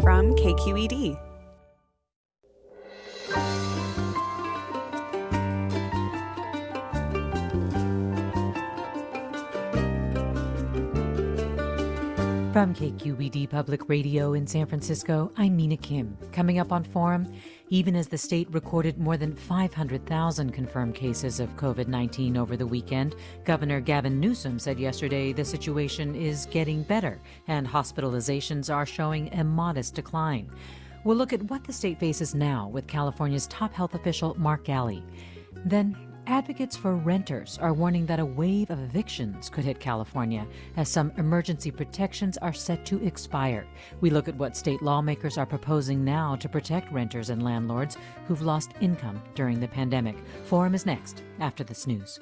from KQED. From KQED Public Radio in San Francisco, I'm Mina Kim. Coming up on Forum, even as the state recorded more than 500,000 confirmed cases of COVID 19 over the weekend, Governor Gavin Newsom said yesterday the situation is getting better and hospitalizations are showing a modest decline. We'll look at what the state faces now with California's top health official, Mark Ghaly. Then, Advocates for renters are warning that a wave of evictions could hit California as some emergency protections are set to expire. We look at what state lawmakers are proposing now to protect renters and landlords who've lost income during the pandemic. Forum is next after this news.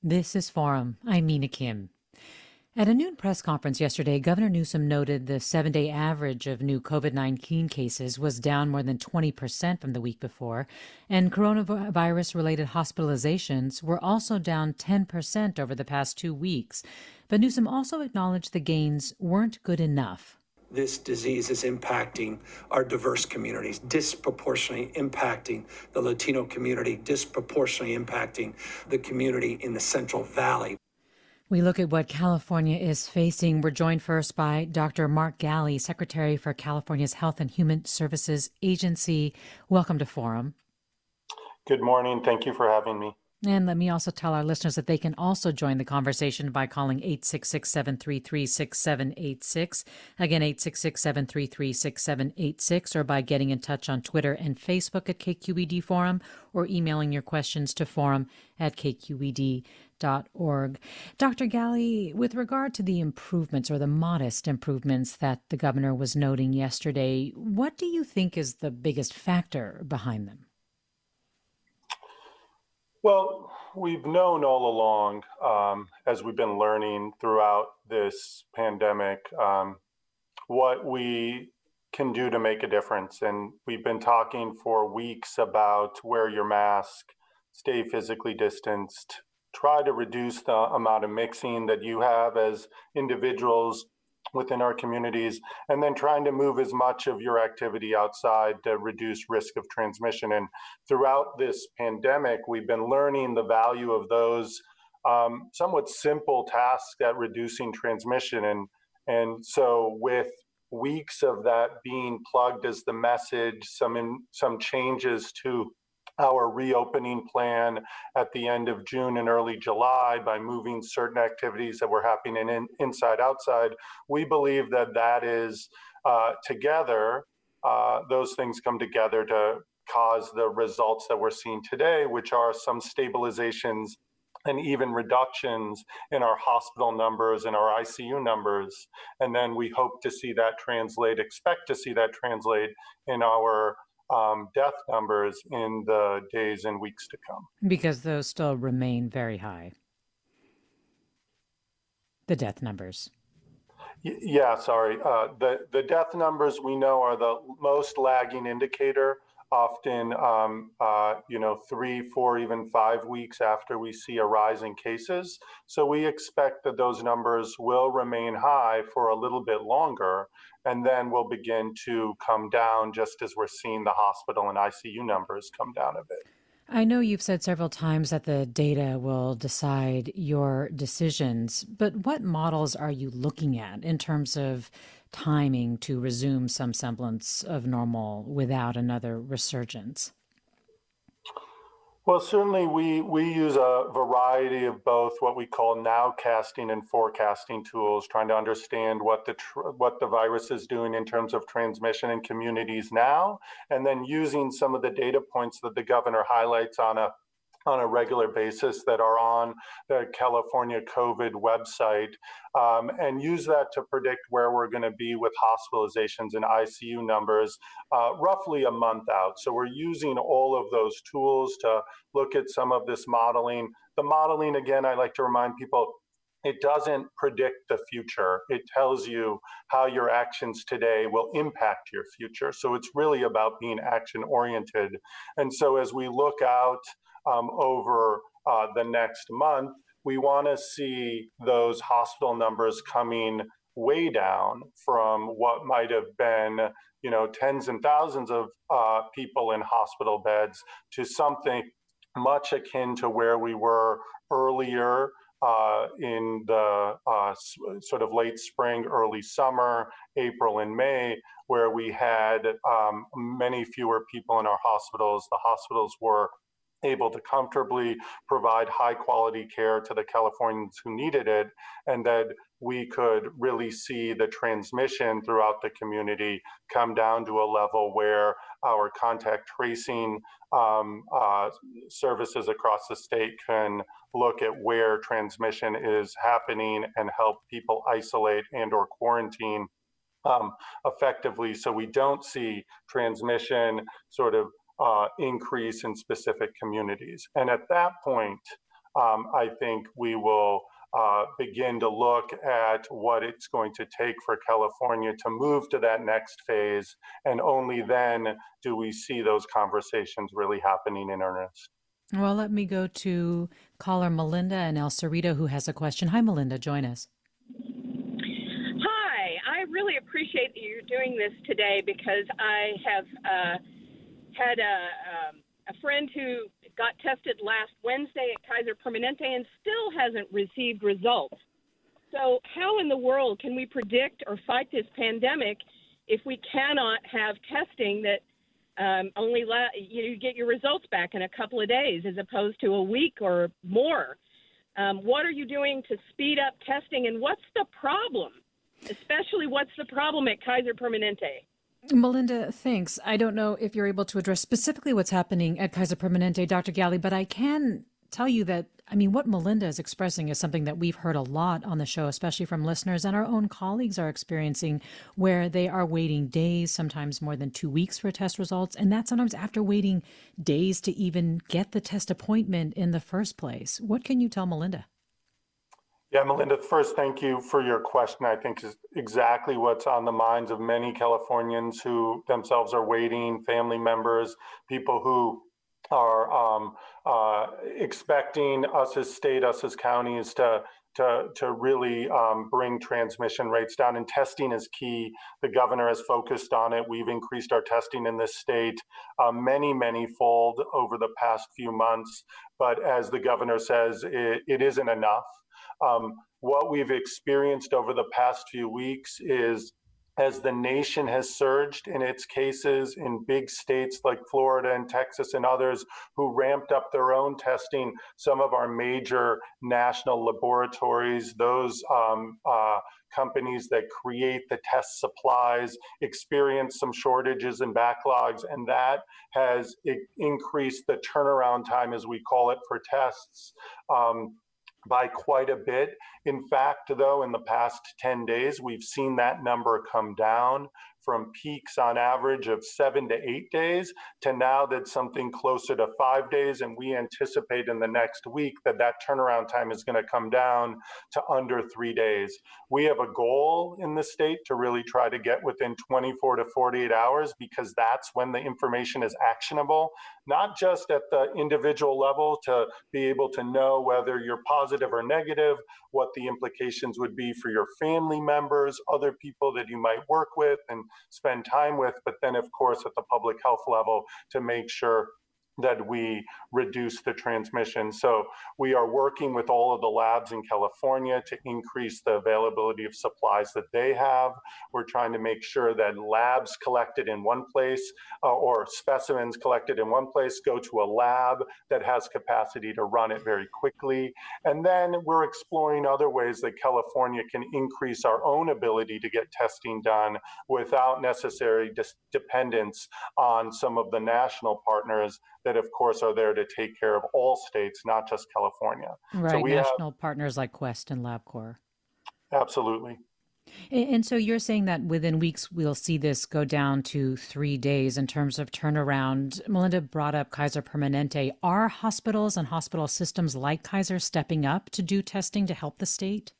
This is Forum. I'm Mina Kim. At a noon press conference yesterday, Governor Newsom noted the seven day average of new COVID 19 cases was down more than 20% from the week before, and coronavirus related hospitalizations were also down 10% over the past two weeks. But Newsom also acknowledged the gains weren't good enough. This disease is impacting our diverse communities, disproportionately impacting the Latino community, disproportionately impacting the community in the Central Valley. We look at what California is facing. We're joined first by Dr. Mark Ghaly, Secretary for California's Health and Human Services Agency. Welcome to Forum. Good morning. Thank you for having me. And let me also tell our listeners that they can also join the conversation by calling 866 733 6786. Again, 866 733 6786, or by getting in touch on Twitter and Facebook at KQED Forum, or emailing your questions to forum at kqed.org. Dr. Ghaly, with regard to the improvements or the modest improvements that the governor was noting yesterday, what do you think is the biggest factor behind them? Well, we've known all along, um, as we've been learning throughout this pandemic, um, what we can do to make a difference. And we've been talking for weeks about wear your mask, stay physically distanced, try to reduce the amount of mixing that you have as individuals within our communities, and then trying to move as much of your activity outside to reduce risk of transmission. And throughout this pandemic, we've been learning the value of those um, somewhat simple tasks at reducing transmission. And and so with weeks of that being plugged as the message, some in, some changes to our reopening plan at the end of June and early July by moving certain activities that were happening in, inside outside. We believe that that is uh, together, uh, those things come together to cause the results that we're seeing today, which are some stabilizations and even reductions in our hospital numbers and our ICU numbers. And then we hope to see that translate, expect to see that translate in our um, death numbers in the days and weeks to come. Because those still remain very high. The death numbers. Y- yeah, sorry. Uh, the the death numbers we know are the most lagging indicator. Often, um, uh, you know, three, four, even five weeks after we see a rise in cases. So we expect that those numbers will remain high for a little bit longer and then we'll begin to come down just as we're seeing the hospital and ICU numbers come down a bit. I know you've said several times that the data will decide your decisions, but what models are you looking at in terms of timing to resume some semblance of normal without another resurgence? Well, certainly we, we use a variety of both what we call nowcasting and forecasting tools, trying to understand what the what the virus is doing in terms of transmission in communities now, and then using some of the data points that the governor highlights on a on a regular basis that are on the California COVID website um, and use that to predict where we're going to be with hospitalizations and ICU numbers uh, roughly a month out. So we're using all of those tools to look at some of this modeling. The modeling, again, I like to remind people, it doesn't predict the future. It tells you how your actions today will impact your future. So it's really about being action oriented. And so as we look out um, over uh, the next month, we want to see those hospital numbers coming way down from what might have been you know tens and thousands of uh, people in hospital beds to something much akin to where we were earlier uh, in the uh, sort of late spring, early summer, April and May, where we had um, many fewer people in our hospitals. The hospitals were able to comfortably provide high quality care to the Californians who needed it, and that we could really see the transmission throughout the community come down to a level where our contact tracing um, uh, services across the state can look at where transmission is happening and help people isolate and or quarantine um, effectively. So we don't see transmission sort of uh, increase in specific communities. And at that point, um, I think we will uh, begin to look at what it's going to take for California to move to that next phase. And only then do we see those conversations really happening in earnest. Well, let me go to caller Melinda and El Cerrito, who has a question. Hi, Melinda, join us. Hi, I really appreciate that you're doing this today because I have. Uh, had a, um, a friend who got tested last Wednesday at Kaiser Permanente and still hasn't received results. So, how in the world can we predict or fight this pandemic if we cannot have testing that um, only la- you get your results back in a couple of days as opposed to a week or more? Um, what are you doing to speed up testing, and what's the problem? Especially, what's the problem at Kaiser Permanente? Melinda, thanks. I don't know if you're able to address specifically what's happening at Kaiser Permanente, Dr. Ghaly, but I can tell you that, I mean, what Melinda is expressing is something that we've heard a lot on the show, especially from listeners and our own colleagues are experiencing, where they are waiting days, sometimes more than two weeks for test results. And that sometimes after waiting days to even get the test appointment in the first place. What can you tell Melinda? Yeah, Melinda, first, thank you for your question. I think is exactly what's on the minds of many Californians who themselves are waiting, family members, people who are um, uh, expecting us as state, us as counties to to, to really um, bring transmission rates down. And testing is key. The governor has focused on it. We've increased our testing in this state uh, many, many fold over the past few months. But as the governor says, it, it isn't enough. Um, what we've experienced over the past few weeks is as the nation has surged in its cases in big states like Florida and Texas and others who ramped up their own testing, some of our major national laboratories, those um, uh, companies that create the test supplies, experience some shortages and backlogs, and that has increased the turnaround time, as we call it, for tests. Um, by quite a bit. In fact, though, in the past 10 days, we've seen that number come down from peaks on average of seven to eight days to now that's something closer to five days. And we anticipate in the next week that that turnaround time is going to come down to under three days. We have a goal in the state to really try to get within 24 to 48 hours because that's when the information is actionable, not just at the individual level to be able to know whether you're positive or negative, what the implications would be for your family members, other people that you might work with, and spend time with, but then, of course, at the public health level to make sure that we reduce the transmission. So we are working with all of the labs in California to increase the availability of supplies that they have. We're trying to make sure that labs collected in one place uh, or specimens collected in one place go to a lab that has capacity to run it very quickly. And then we're exploring other ways that California can increase our own ability to get testing done without necessary dependence on some of the national partners that, of course, are there to take care of all states, not just California. Right, so national have, partners like Quest and LabCorp. Absolutely. And so you're saying that within weeks we'll see this go down to three days in terms of turnaround. Melinda brought up Kaiser Permanente. Are hospitals and hospital systems like Kaiser stepping up to do testing to help the state?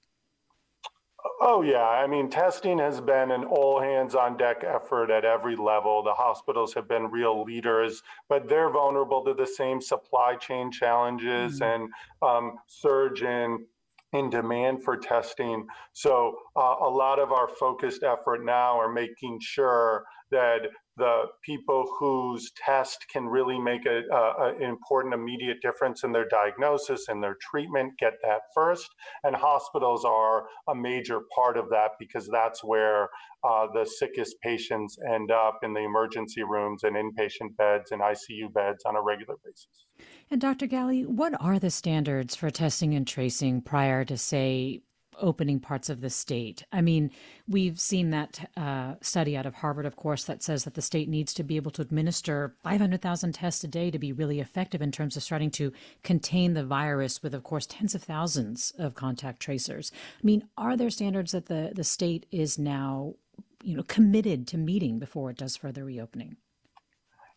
Oh, yeah. I mean, testing has been an all hands on deck effort at every level. The hospitals have been real leaders, but they're vulnerable to the same supply chain challenges mm-hmm. and um, surge in in demand for testing. So uh, a lot of our focused effort now are making sure that the people whose test can really make an important immediate difference in their diagnosis and their treatment get that first. And hospitals are a major part of that because that's where uh, the sickest patients end up in the emergency rooms and inpatient beds and ICU beds on a regular basis. And Dr. Ghaly, what are the standards for testing and tracing prior to, say, opening parts of the state. I mean, we've seen that uh, study out of Harvard, of course, that says that the state needs to be able to administer 500,000 tests a day to be really effective in terms of starting to contain the virus with, of course, tens of thousands of contact tracers. I mean, are there standards that the, the state is now, you know, committed to meeting before it does further reopening?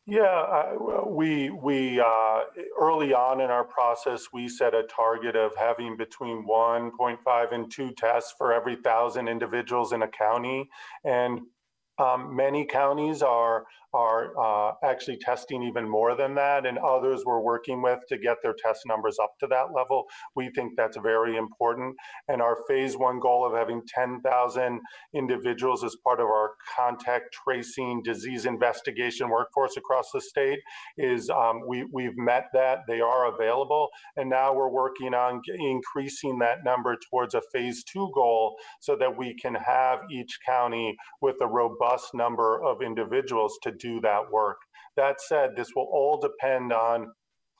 Yeah, we we uh, early on in our process we set a target of having between 1.5 and 2 tests for every thousand individuals in a county, and um, many counties are are uh, actually testing even more than that, and others we're working with to get their test numbers up to that level. We think that's very important. And our phase one goal of having 10,000 individuals as part of our contact tracing disease investigation workforce across the state is um, we, we've met that. They are available. And now we're working on increasing that number towards a phase two goal so that we can have each county with a robust number of individuals to do that work. That said, this will all depend on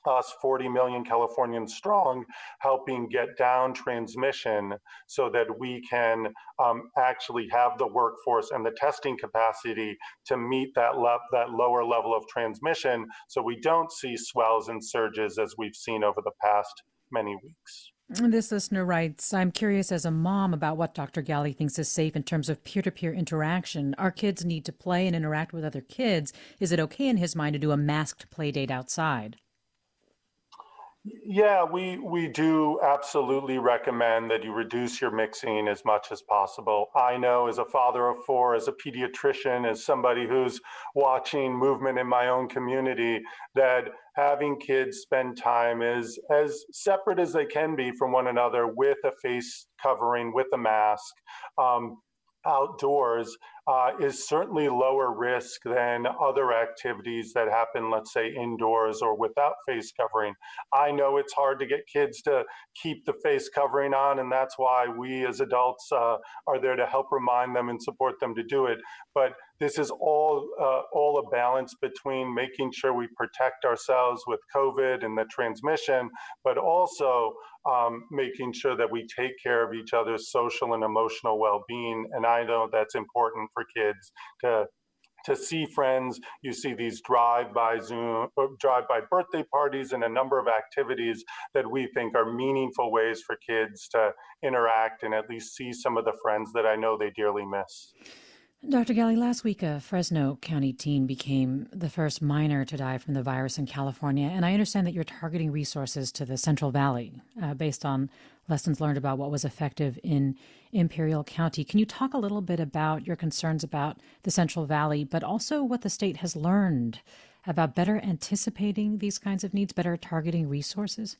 us 40 million Californians strong helping get down transmission so that we can um, actually have the workforce and the testing capacity to meet that, le- that lower level of transmission so we don't see swells and surges as we've seen over the past many weeks. This listener writes I'm curious as a mom about what Dr. Ghaly thinks is safe in terms of peer to peer interaction. Our kids need to play and interact with other kids. Is it okay in his mind to do a masked play date outside? Yeah, we we do absolutely recommend that you reduce your mixing as much as possible. I know as a father of four, as a pediatrician, as somebody who's watching movement in my own community, that having kids spend time is as separate as they can be from one another with a face covering, with a mask. Um, outdoors uh, is certainly lower risk than other activities that happen, let's say, indoors or without face covering. I know it's hard to get kids to keep the face covering on, and that's why we as adults uh, are there to help remind them and support them to do it. But this is all uh, all a balance between making sure we protect ourselves with COVID and the transmission, but also um, making sure that we take care of each other's social and emotional well-being. And I know that's important for kids to to see friends. You see these drive-by Zoom, drive-by birthday parties, and a number of activities that we think are meaningful ways for kids to interact and at least see some of the friends that I know they dearly miss. Dr. Ghaly, last week a Fresno County teen became the first minor to die from the virus in California, and I understand that you're targeting resources to the Central Valley uh, based on lessons learned about what was effective in Imperial County. Can you talk a little bit about your concerns about the Central Valley, but also what the state has learned about better anticipating these kinds of needs, better targeting resources?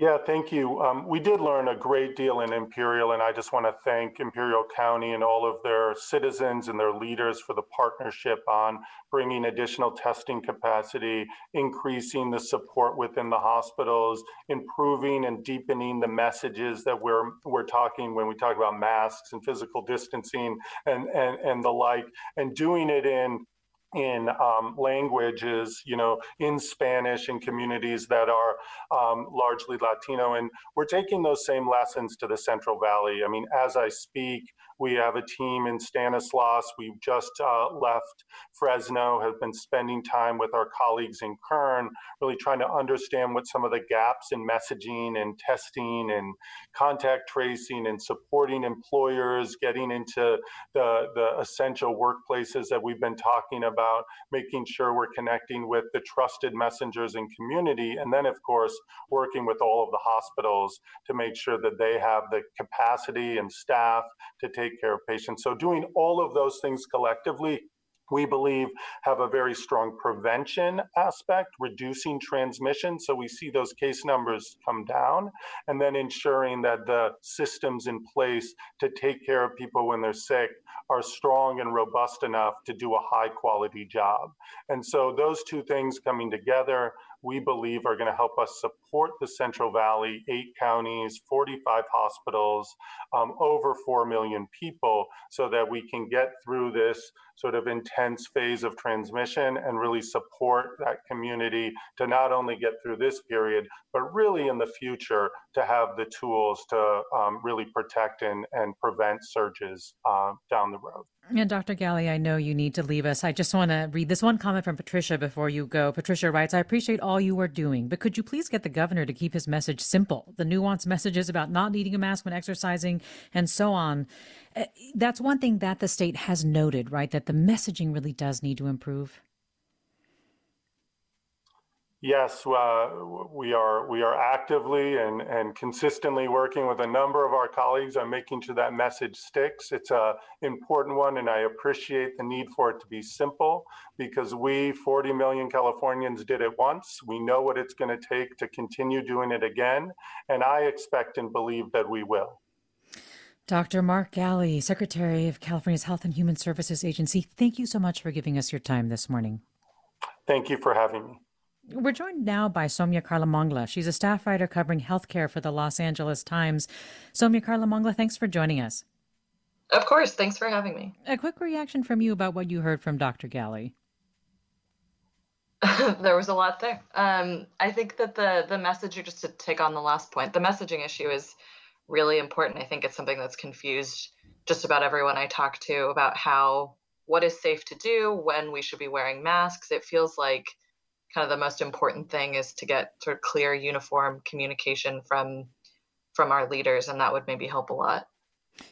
Yeah, thank you. Um, we did learn a great deal in Imperial, and I just want to thank Imperial County and all of their citizens and their leaders for the partnership on bringing additional testing capacity, increasing the support within the hospitals, improving and deepening the messages that we're we're talking when we talk about masks and physical distancing and and, and the like, and doing it in in um, languages, you know, in Spanish in communities that are um, largely Latino. And we're taking those same lessons to the Central Valley. I mean, as I speak, We have a team in Stanislaus. We've just uh, left Fresno, have been spending time with our colleagues in Kern, really trying to understand what some of the gaps in messaging and testing and contact tracing and supporting employers, getting into the, the essential workplaces that we've been talking about, making sure we're connecting with the trusted messengers and community. And then, of course, working with all of the hospitals to make sure that they have the capacity and staff to take care of patients. So, doing all of those things collectively we believe have a very strong prevention aspect, reducing transmission. So we see those case numbers come down, and then ensuring that the systems in place to take care of people when they're sick are strong and robust enough to do a high quality job. And so those two things coming together, we believe are going to help us support the Central Valley, eight counties, 45 hospitals, um, over 4 million people, so that we can get through this sort of intense phase of transmission and really support that community to not only get through this period, but really in the future to have the tools to um, really protect and, and prevent surges uh, down the road. And Dr. Ghaly, I know you need to leave us. I just want to read this one comment from Patricia before you go. Patricia writes, I appreciate all you are doing, but could you please get the governor to keep his message simple? The nuanced messages about not needing a mask when exercising and so on. Eh, that's one thing that the state has noted, right? That the messaging really does need to improve. Yes, uh, we are we are actively and, and consistently working with a number of our colleagues on making sure that message sticks. It's a important one, and I appreciate the need for it to be simple because we 40 million Californians did it once. We know what it's going to take to continue doing it again, and I expect and believe that we will. Dr. Mark Ghaly, Secretary of California's Health and Human Services Agency, thank you so much for giving us your time this morning. Thank you for having me. We're joined now by Soumya Karlamangla. She's a staff writer covering healthcare for the Los Angeles Times. Soumya Karlamangla, thanks for joining us. Of course. Thanks for having me. A quick reaction from you about what you heard from Dr. Ghaly. there was a lot there. Um, I think that the the message, just to take on the last point, the messaging issue is really important. I think it's something that's confused just about everyone I talk to about how what is safe to do when we should be wearing masks. It feels like kind of the most important thing is to get sort of clear uniform communication from from our leaders and that would maybe help a lot.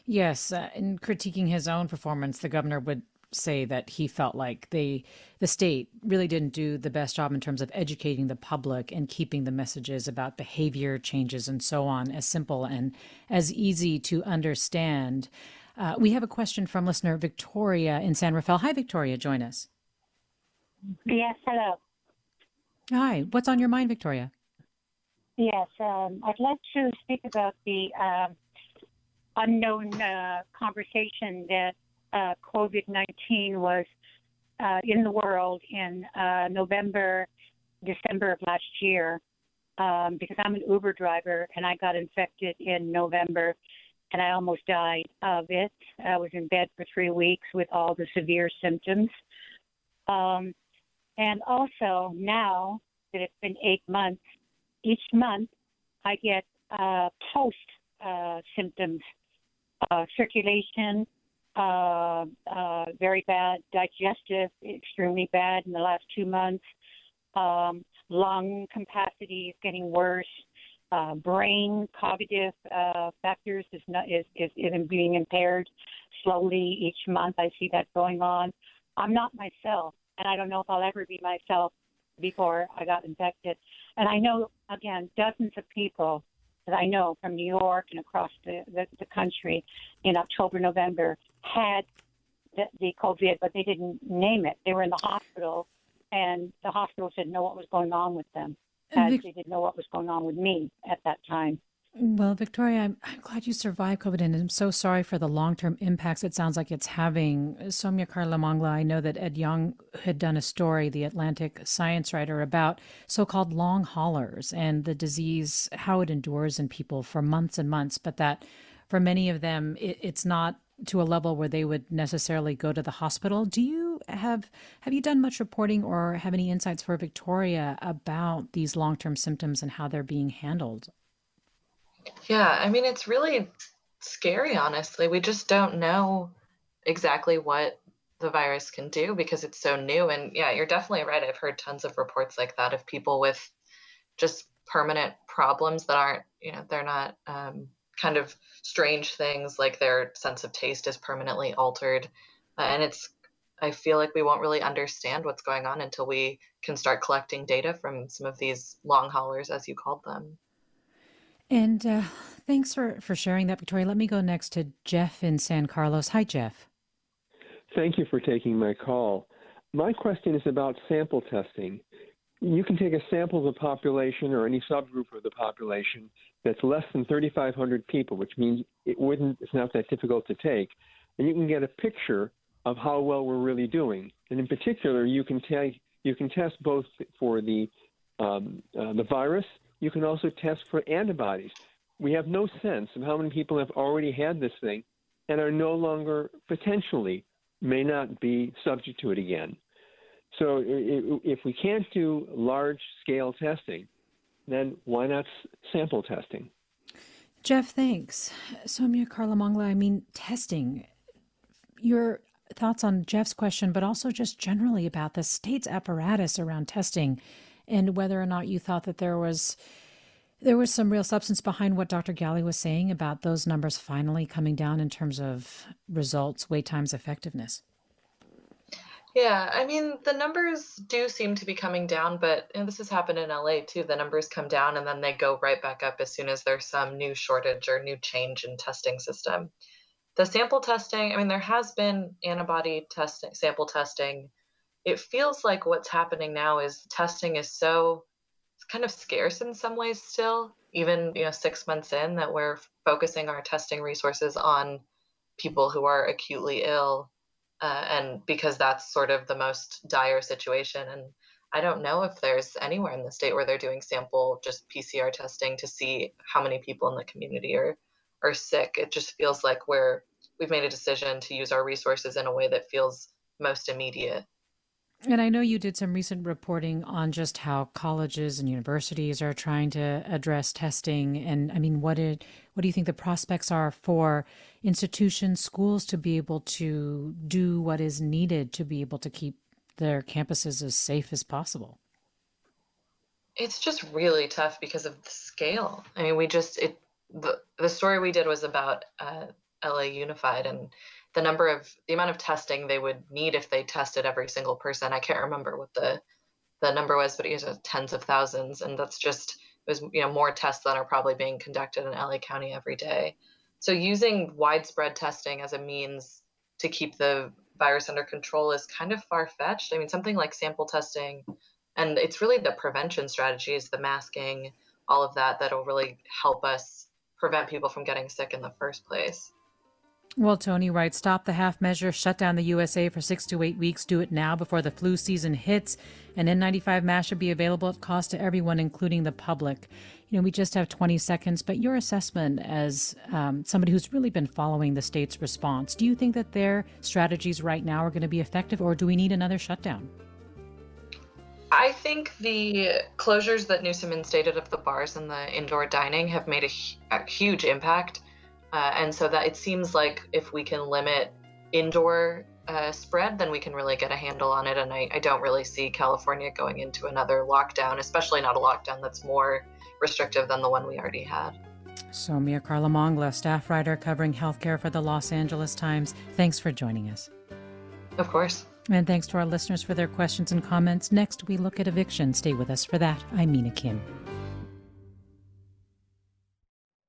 Yes uh, in critiquing his own performance the governor would say that he felt like they the state really didn't do the best job in terms of educating the public and keeping the messages about behavior changes and so on as simple and as easy to understand. Uh, we have a question from listener victoria in san rafael. Hi victoria join us. Yes hello Hi, what's on your mind, Victoria? Yes, um, I'd like to speak about the um, unknown uh, conversation that uh, COVID 19 was uh, in the world in uh, November, December of last year. Um, because I'm an Uber driver and I got infected in November and I almost died of it. I was in bed for three weeks with all the severe symptoms. Um, and also now that it's been eight months, each month I get uh, post uh, symptoms, uh, circulation, uh, uh, very bad, digestive, extremely bad in the last two months. Um, lung capacity is getting worse. Uh, brain cognitive uh, factors is, not, is, is, is being impaired slowly each month. I see that going on. I'm not myself and I don't know if I'll ever be myself before I got infected. And I know, again, dozens of people that I know from New York and across the, the, the country in October, November had the, the COVID, but they didn't name it. They were in the hospital, and the hospital didn't know what was going on with them, as they didn't know what was going on with me at that time. Well, Victoria, I'm, I'm, glad you survived COVID, and I'm so sorry for the long term impacts it sounds like it's having. Soumya Karlamangla, I know that Ed Yong had done a story, the Atlantic science writer, about so called long haulers and the disease, how it endures in people for months and months, but that for many of them, it, it's not to a level where they would necessarily go to the hospital. Do you have have you done much reporting or have any insights for Victoria about these long term symptoms and how they're being handled? Yeah, I mean, it's really scary, honestly. We just don't know exactly what the virus can do because it's so new. And yeah, you're definitely right. I've heard tons of reports like that of people with just permanent problems that aren't, you know, they're not um, kind of strange things like their sense of taste is permanently altered. Uh, and it's, I feel like we won't really understand what's going on until we can start collecting data from some of these long haulers, as you called them. And uh, thanks for, for sharing that, Victoria. Let me go next to Jeff in San Carlos. Hi, Jeff. Thank you for taking my call. My question is about sample testing. You can take a sample of the population or any subgroup of the population that's less than 3,500 people, which means it wouldn't, it's not that difficult to take, and you can get a picture of how well we're really doing. And in particular, you can take you can test both for the um, uh, the virus. You can also test for antibodies. We have no sense of how many people have already had this thing and are no longer potentially may not be subject to it again. So if we can't do large scale testing, then why not sample testing? Jeff, thanks. Soumya Karlamangla, I mean, testing. Your thoughts on Jeff's question, but also just generally about the state's apparatus around testing and whether or not you thought that there was there was some real substance behind what Dr. Ghaly was saying about those numbers finally coming down in terms of results, wait times, effectiveness. Yeah, I mean, the numbers do seem to be coming down, but this has happened in LA too. The numbers come down and then they go right back up as soon as there's some new shortage or new change in testing system. The sample testing, I mean, there has been antibody testing, sample testing. It feels like what's happening now is testing is so kind of scarce in some ways still, even, you know, six months in that we're focusing our testing resources on people who are acutely ill uh, and because that's sort of the most dire situation. And I don't know if there's anywhere in the state where they're doing sample just PCR testing to see how many people in the community are are sick. It just feels like we're we've made a decision to use our resources in a way that feels most immediate. And I know you did some recent reporting on just how colleges and universities are trying to address testing. And I mean, what did what do you think the prospects are for institutions, schools to be able to do what is needed to be able to keep their campuses as safe as possible? It's just really tough because of the scale. I mean, we just it the the story we did was about uh, LA Unified and the number of the amount of testing they would need if they tested every single person. I can't remember what the the number was, but it was tens of thousands, and that's just it was you know more tests than are probably being conducted in LA County every day. So using widespread testing as a means to keep the virus under control is kind of far fetched. I mean, something like sample testing, and it's really the prevention strategies, the masking, all of that, that'll really help us prevent people from getting sick in the first place. Well, Tony writes Stop the half measure, shut down the USA for six to eight weeks. Do it now before the flu season hits. An N95 mask should be available at cost to everyone, including the public. You know, we just have 20 seconds, but your assessment as um, somebody who's really been following the state's response, do you think that their strategies right now are going to be effective, or do we need another shutdown? I think the closures that Newsom instated of the bars and the indoor dining have made a, a huge impact. Uh, and so that it seems like if we can limit indoor uh, spread, then we can really get a handle on it. And I, I, don't really see California going into another lockdown, especially not a lockdown that's more restrictive than the one we already had. Soumya Karlamangla, staff writer covering healthcare for the Los Angeles Times. Thanks for joining us. Of course. And thanks to our listeners for their questions and comments. Next, we look at eviction. Stay with us for that. I'm Mina Kim.